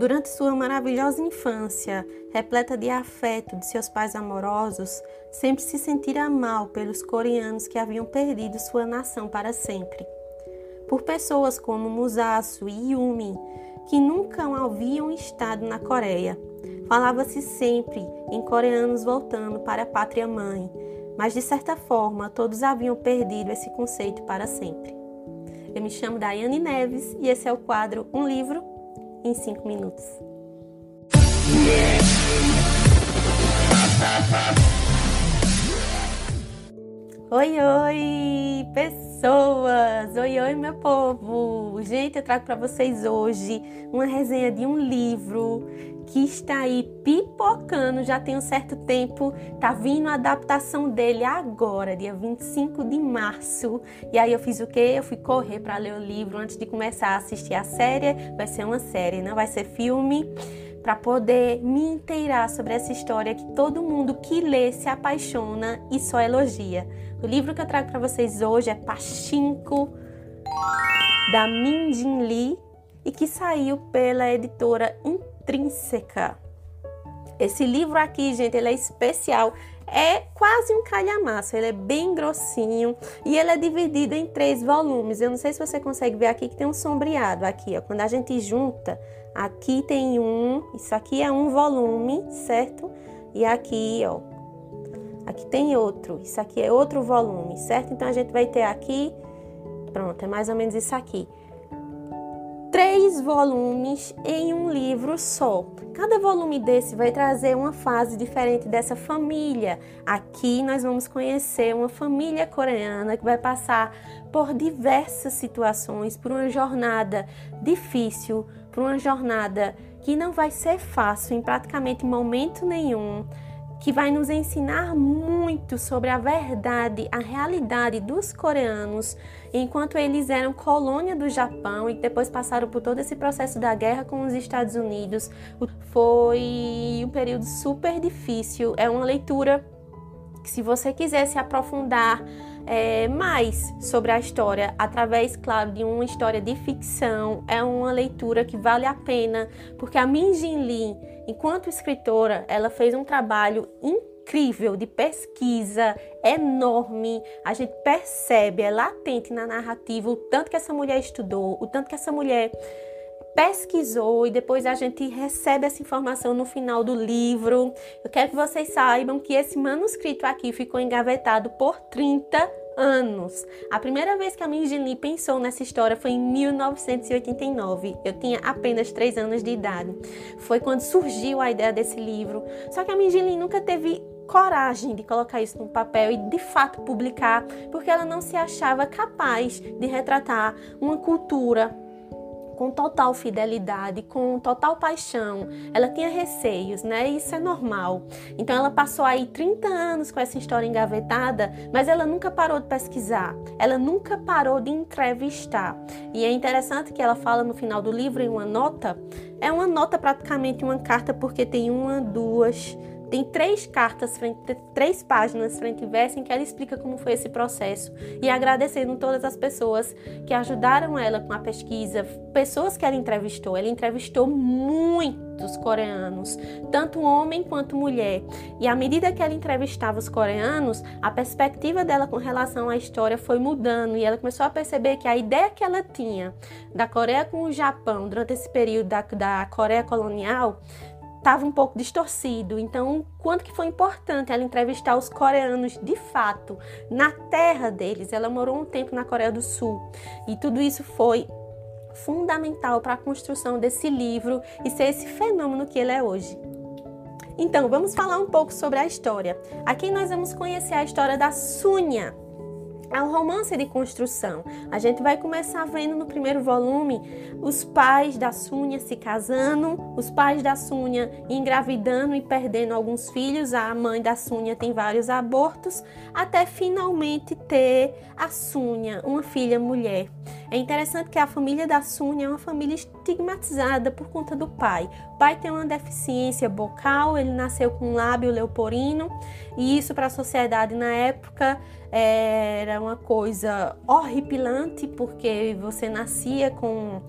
Durante sua maravilhosa infância, repleta de afeto de seus pais amorosos, sempre se sentira mal pelos coreanos que haviam perdido sua nação para sempre. Por pessoas como Musasu e Yumi, que nunca haviam estado na Coreia. Falava-se sempre em coreanos voltando para a pátria mãe, mas de certa forma todos haviam perdido esse conceito para sempre. Eu me chamo Daiane Neves e esse é o quadro Um Livro em 5 Minutos. Oi, oi, pessoas! Oi, oi, meu povo! Gente, eu trago para vocês hoje uma resenha de um livro que está aí pipocando já tem um certo tempo. Tá vindo a adaptação dele agora, dia 25 de março. E aí eu fiz o quê? Eu fui correr para ler o livro antes de começar a assistir a série. Vai ser uma série, não vai ser filme para poder me inteirar sobre essa história que todo mundo que lê se apaixona e só elogia. O livro que eu trago para vocês hoje é Pachinko, da Min Jin Lee, e que saiu pela editora Intrínseca. Esse livro aqui, gente, ele é especial. É quase um calhamaço, ele é bem grossinho e ele é dividido em três volumes. Eu não sei se você consegue ver aqui que tem um sombreado aqui, ó. Quando a gente junta, aqui tem um, isso aqui é um volume, certo? E aqui, ó, Aqui tem outro, isso aqui é outro volume, certo? Então a gente vai ter aqui, pronto, é mais ou menos isso aqui. Três volumes em um livro só. Cada volume desse vai trazer uma fase diferente dessa família. Aqui nós vamos conhecer uma família coreana que vai passar por diversas situações, por uma jornada difícil, por uma jornada que não vai ser fácil em praticamente momento nenhum que vai nos ensinar muito sobre a verdade, a realidade dos coreanos, enquanto eles eram colônia do Japão e depois passaram por todo esse processo da guerra com os Estados Unidos. Foi um período super difícil. É uma leitura que, se você quiser se aprofundar é, mais sobre a história, através, claro, de uma história de ficção, é uma leitura que vale a pena, porque a Min Jin Lee, enquanto escritora, ela fez um trabalho incrível de pesquisa enorme. A gente percebe, é latente na narrativa o tanto que essa mulher estudou, o tanto que essa mulher pesquisou e depois a gente recebe essa informação no final do livro. Eu quero que vocês saibam que esse manuscrito aqui ficou engavetado por 30 anos. A primeira vez que a Minjin pensou nessa história foi em 1989. Eu tinha apenas 3 anos de idade. Foi quando surgiu a ideia desse livro. Só que a Minjin nunca teve coragem de colocar isso no papel e de fato publicar, porque ela não se achava capaz de retratar uma cultura com total fidelidade, com total paixão. Ela tinha receios, né? Isso é normal. Então ela passou aí 30 anos com essa história engavetada, mas ela nunca parou de pesquisar. Ela nunca parou de entrevistar. E é interessante que ela fala no final do livro em uma nota, é uma nota praticamente uma carta porque tem uma, duas, tem três cartas, frente, três páginas frente e verso em que ela explica como foi esse processo e agradecendo todas as pessoas que ajudaram ela com a pesquisa, pessoas que ela entrevistou. Ela entrevistou muitos coreanos, tanto homem quanto mulher. E à medida que ela entrevistava os coreanos, a perspectiva dela com relação à história foi mudando e ela começou a perceber que a ideia que ela tinha da Coreia com o Japão durante esse período da, da Coreia colonial estava um pouco distorcido. Então, quanto que foi importante ela entrevistar os coreanos de fato na terra deles. Ela morou um tempo na Coreia do Sul e tudo isso foi fundamental para a construção desse livro e ser esse fenômeno que ele é hoje. Então, vamos falar um pouco sobre a história. Aqui nós vamos conhecer a história da Sunha. É um romance de construção. A gente vai começar vendo no primeiro volume os pais da Sunha se casando, os pais da Sunha engravidando e perdendo alguns filhos, a mãe da Sunha tem vários abortos, até finalmente ter a Sunha, uma filha mulher. É interessante que a família da Sunha é uma família estigmatizada por conta do pai. O pai tem uma deficiência bucal, ele nasceu com um lábio leoporino, e isso para a sociedade na época era uma coisa horripilante, porque você nascia com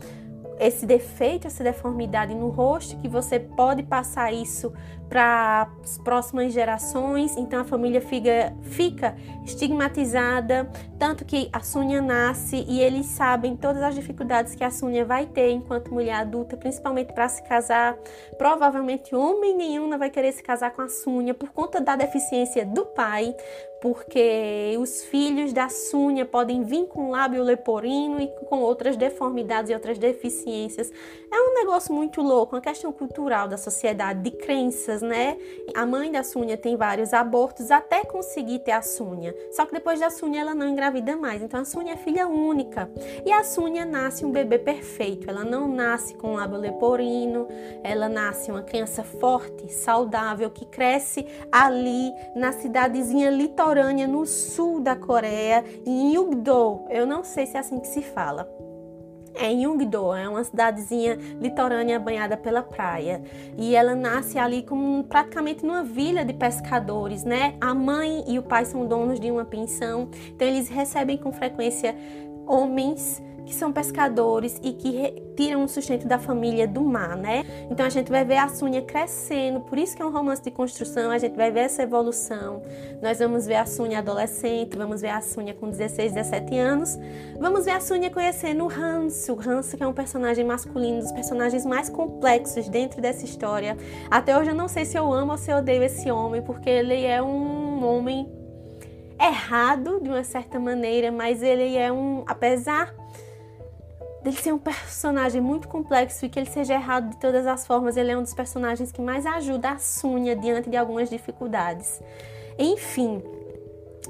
esse defeito, essa deformidade no rosto, que você pode passar isso para as próximas gerações, então a família fica, fica estigmatizada, tanto que a Sônia nasce e eles sabem todas as dificuldades que a Sônia vai ter enquanto mulher adulta, principalmente para se casar. Provavelmente homem nenhum não vai querer se casar com a Sônia por conta da deficiência do pai, porque os filhos da Súnia podem vir com lábio leporino e com outras deformidades e outras deficiências. É um negócio muito louco, uma questão cultural da sociedade, de crenças, né? A mãe da Súnia tem vários abortos até conseguir ter a Súnia. Só que depois da Súnia ela não engravida mais. Então a Súnia é filha única. E a Súnia nasce um bebê perfeito. Ela não nasce com lábio leporino, ela nasce uma criança forte, saudável, que cresce ali na cidadezinha litorânea no sul da Coreia, em Yugdo. Eu não sei se é assim que se fala. É em Yungdo, é uma cidadezinha litorânea banhada pela praia. E ela nasce ali como praticamente numa vila de pescadores, né? A mãe e o pai são donos de uma pensão, então eles recebem com frequência homens que são pescadores e que tiram o sustento da família do mar, né? Então a gente vai ver a Súnia crescendo, por isso que é um romance de construção, a gente vai ver essa evolução. Nós vamos ver a Súnia adolescente, vamos ver a Súnia com 16, 17 anos, vamos ver a Súnia conhecendo o Hanso, o Hanso que é um personagem masculino, dos personagens mais complexos dentro dessa história. Até hoje eu não sei se eu amo ou se eu odeio esse homem, porque ele é um homem errado de uma certa maneira, mas ele é um, apesar dele ser um personagem muito complexo e que ele seja errado de todas as formas, ele é um dos personagens que mais ajuda a Sunya diante de algumas dificuldades. Enfim,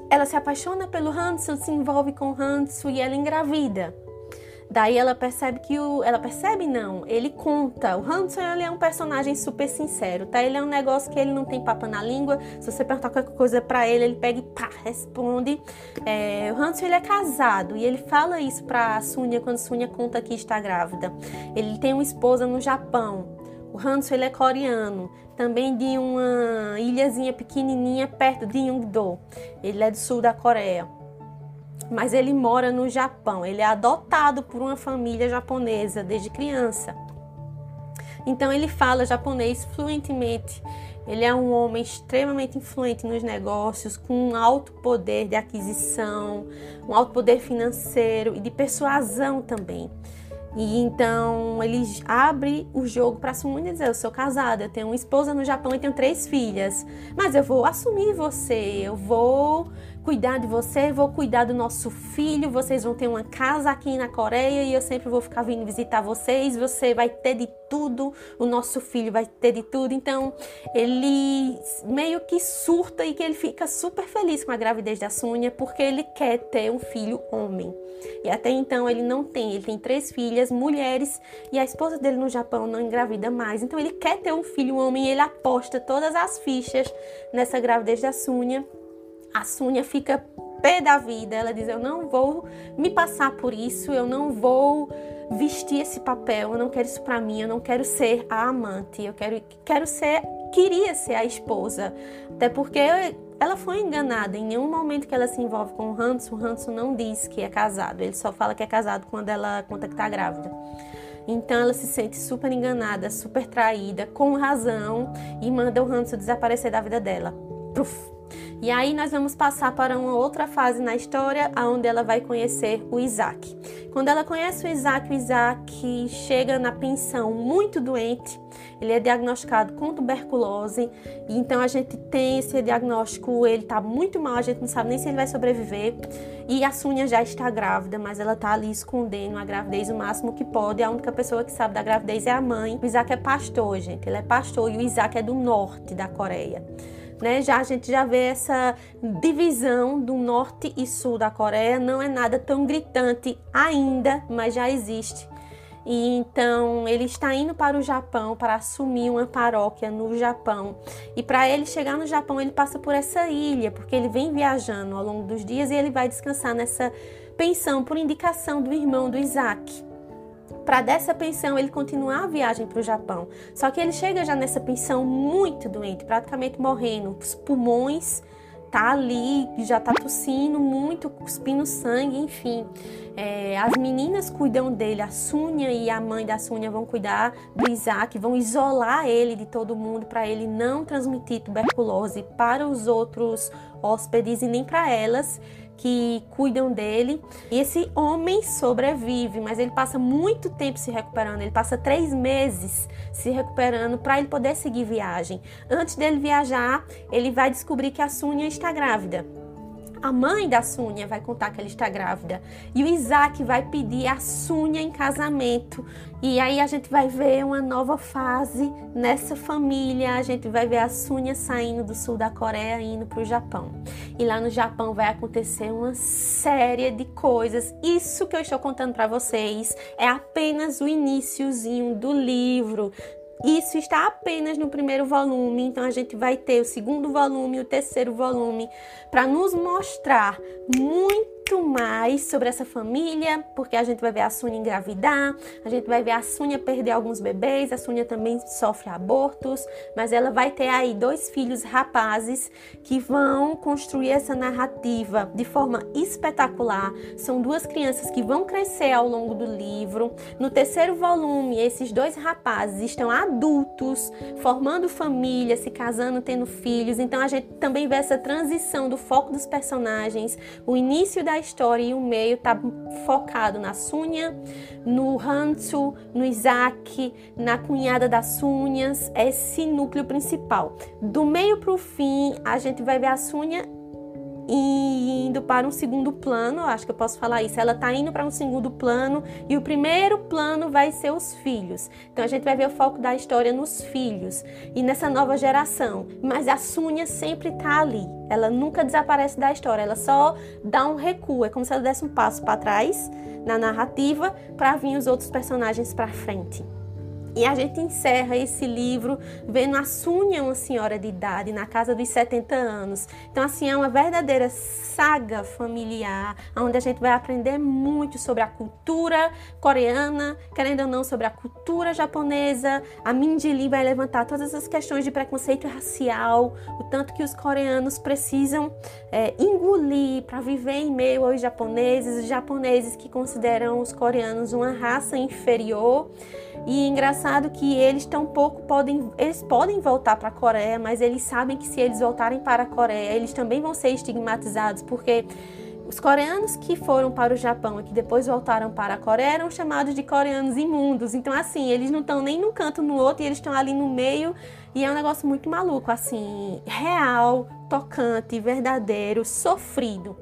ela se apaixona pelo Hanson, se envolve com Hanson e ela engravida. Daí ela percebe que o. Ela percebe não, ele conta. O Hanson ele é um personagem super sincero, tá? Ele é um negócio que ele não tem papa na língua. Se você perguntar qualquer coisa para ele, ele pega e pá, responde. É, o Hanson ele é casado e ele fala isso pra Sunya quando Sunya conta que está grávida. Ele tem uma esposa no Japão. O Hanson ele é coreano, também de uma ilhazinha pequenininha perto de Yungdo. Ele é do sul da Coreia mas ele mora no Japão. Ele é adotado por uma família japonesa desde criança. Então ele fala japonês fluentemente. Ele é um homem extremamente influente nos negócios, com um alto poder de aquisição, um alto poder financeiro e de persuasão também. E então ele abre o jogo para assumir e dizer: Eu sou casada, eu tenho uma esposa no Japão e tenho três filhas, mas eu vou assumir você, eu vou cuidar de você, vou cuidar do nosso filho, vocês vão ter uma casa aqui na Coreia e eu sempre vou ficar vindo visitar vocês, você vai ter de tudo, o nosso filho vai ter de tudo. Então, ele meio que surta e que ele fica super feliz com a gravidez da Sônia porque ele quer ter um filho homem. E até então ele não tem, ele tem três filhas, mulheres, e a esposa dele no Japão não engravida mais. Então ele quer ter um filho homem e ele aposta todas as fichas nessa gravidez da Sônia a Sônia fica pé da vida. Ela diz: Eu não vou me passar por isso, eu não vou vestir esse papel, eu não quero isso para mim, eu não quero ser a amante, eu quero, quero ser, queria ser a esposa. Até porque ela foi enganada. Em nenhum momento que ela se envolve com o Hanson, o Hanson não diz que é casado, ele só fala que é casado quando ela conta que está grávida. Então ela se sente super enganada, super traída, com razão, e manda o Hanson desaparecer da vida dela. E aí nós vamos passar para uma outra fase na história, onde ela vai conhecer o Isaac. Quando ela conhece o Isaac, o Isaac chega na pensão muito doente. Ele é diagnosticado com tuberculose, então a gente tem esse diagnóstico, ele está muito mal, a gente não sabe nem se ele vai sobreviver. E a Sônia já está grávida, mas ela está ali escondendo a gravidez o máximo que pode. A única pessoa que sabe da gravidez é a mãe. O Isaac é pastor, gente. Ele é pastor e o Isaac é do norte da Coreia. Né? Já a gente já vê essa divisão do norte e sul da Coreia, não é nada tão gritante ainda, mas já existe. E então ele está indo para o Japão para assumir uma paróquia no Japão. E para ele chegar no Japão, ele passa por essa ilha, porque ele vem viajando ao longo dos dias e ele vai descansar nessa pensão por indicação do irmão do Isaac para dessa pensão ele continuar a viagem para o Japão. Só que ele chega já nessa pensão muito doente, praticamente morrendo, os pulmões tá ali, já tá tossindo muito, cuspindo sangue, enfim. É, as meninas cuidam dele, a Súnia e a mãe da Súnia vão cuidar do Isaac, vão isolar ele de todo mundo para ele não transmitir tuberculose para os outros hóspedes e nem para elas que cuidam dele. E esse homem sobrevive, mas ele passa muito tempo se recuperando. Ele passa três meses se recuperando para ele poder seguir viagem. Antes dele viajar, ele vai descobrir que a Súnia está grávida a mãe da Súnia vai contar que ela está grávida e o Isaac vai pedir a Súnia em casamento. E aí a gente vai ver uma nova fase nessa família. A gente vai ver a Súnia saindo do sul da Coreia e indo para o Japão. E lá no Japão vai acontecer uma série de coisas. Isso que eu estou contando para vocês é apenas o iníciozinho do livro. Isso está apenas no primeiro volume, então a gente vai ter o segundo volume o terceiro volume para nos mostrar muito muito mais sobre essa família, porque a gente vai ver a Sônia engravidar, a gente vai ver a Sônia perder alguns bebês, a Sônia também sofre abortos, mas ela vai ter aí dois filhos rapazes que vão construir essa narrativa de forma espetacular. São duas crianças que vão crescer ao longo do livro. No terceiro volume, esses dois rapazes estão adultos, formando família, se casando, tendo filhos. Então a gente também vê essa transição do foco dos personagens, o início da história e o meio está focado na Sunha, no Hansu, no Isaac, na cunhada das Sunhas, esse núcleo principal. Do meio para o fim, a gente vai ver a Sunha indo para um segundo plano, acho que eu posso falar isso. Ela está indo para um segundo plano e o primeiro plano vai ser os filhos. Então a gente vai ver o foco da história nos filhos e nessa nova geração. Mas a Súnia sempre está ali. Ela nunca desaparece da história, ela só dá um recuo, é como se ela desse um passo para trás na narrativa para vir os outros personagens para frente. E a gente encerra esse livro vendo a Súnia, uma senhora de idade, na casa dos 70 anos. Então, assim, é uma verdadeira saga familiar, onde a gente vai aprender muito sobre a cultura coreana, querendo ou não, sobre a cultura japonesa. A Mindy Lee vai levantar todas as questões de preconceito racial, o tanto que os coreanos precisam é, engolir para viver em meio aos japoneses, os japoneses que consideram os coreanos uma raça inferior. E é engraçado que eles tão pouco podem, eles podem voltar para a Coreia, mas eles sabem que se eles voltarem para a Coreia, eles também vão ser estigmatizados, porque os coreanos que foram para o Japão e que depois voltaram para a Coreia eram chamados de coreanos imundos. Então, assim, eles não estão nem num canto no outro e eles estão ali no meio. E é um negócio muito maluco, assim, real, tocante, verdadeiro, sofrido.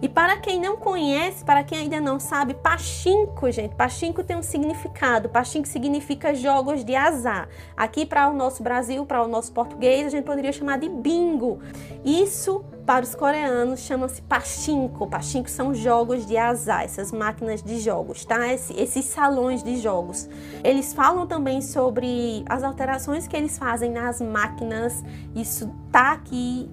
E para quem não conhece, para quem ainda não sabe, pachinko, gente, pachinko tem um significado. Pachinko significa jogos de azar. Aqui para o nosso Brasil, para o nosso português, a gente poderia chamar de bingo. Isso para os coreanos chama-se pachinko. Pachinko são jogos de azar, essas máquinas de jogos, tá? esses salões de jogos. Eles falam também sobre as alterações que eles fazem nas máquinas. Isso tá aqui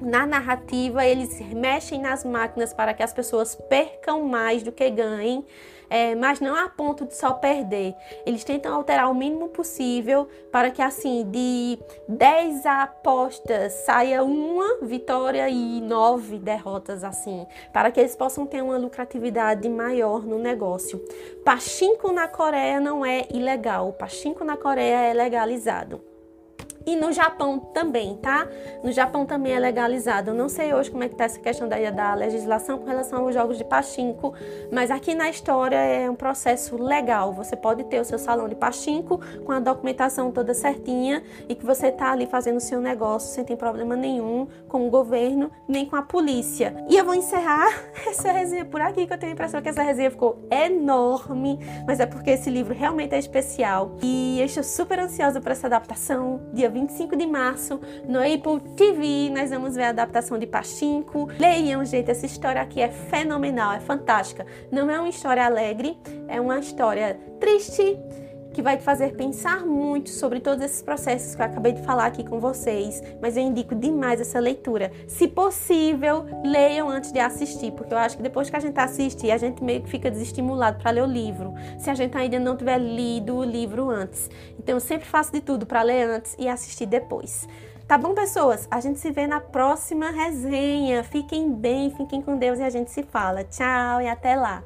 na narrativa, eles mexem nas máquinas para que as pessoas percam mais do que ganhem, é, mas não a ponto de só perder. Eles tentam alterar o mínimo possível para que, assim, de 10 apostas saia uma vitória e nove derrotas, assim, para que eles possam ter uma lucratividade maior no negócio. Pachinko na Coreia não é ilegal, pachinko na Coreia é legalizado. E no Japão também, tá? No Japão também é legalizado. Eu não sei hoje como é que tá essa questão da, da legislação com relação aos jogos de pachinko, mas aqui na história é um processo legal. Você pode ter o seu salão de pachinko com a documentação toda certinha e que você tá ali fazendo o seu negócio sem ter problema nenhum com o governo nem com a polícia. E eu vou encerrar essa resenha por aqui, que eu tenho a impressão que essa resenha ficou enorme, mas é porque esse livro realmente é especial e eu estou super ansiosa por essa adaptação. Dia 25 de março, no Apple TV, nós vamos ver a adaptação de Pachinko. Leiam, gente, essa história aqui é fenomenal, é fantástica. Não é uma história alegre, é uma história triste que vai te fazer pensar muito sobre todos esses processos que eu acabei de falar aqui com vocês, mas eu indico demais essa leitura. Se possível, leiam antes de assistir, porque eu acho que depois que a gente assiste, a gente meio que fica desestimulado para ler o livro, se a gente ainda não tiver lido o livro antes. Então eu sempre faço de tudo para ler antes e assistir depois. Tá bom, pessoas? A gente se vê na próxima resenha. Fiquem bem, fiquem com Deus e a gente se fala. Tchau e até lá.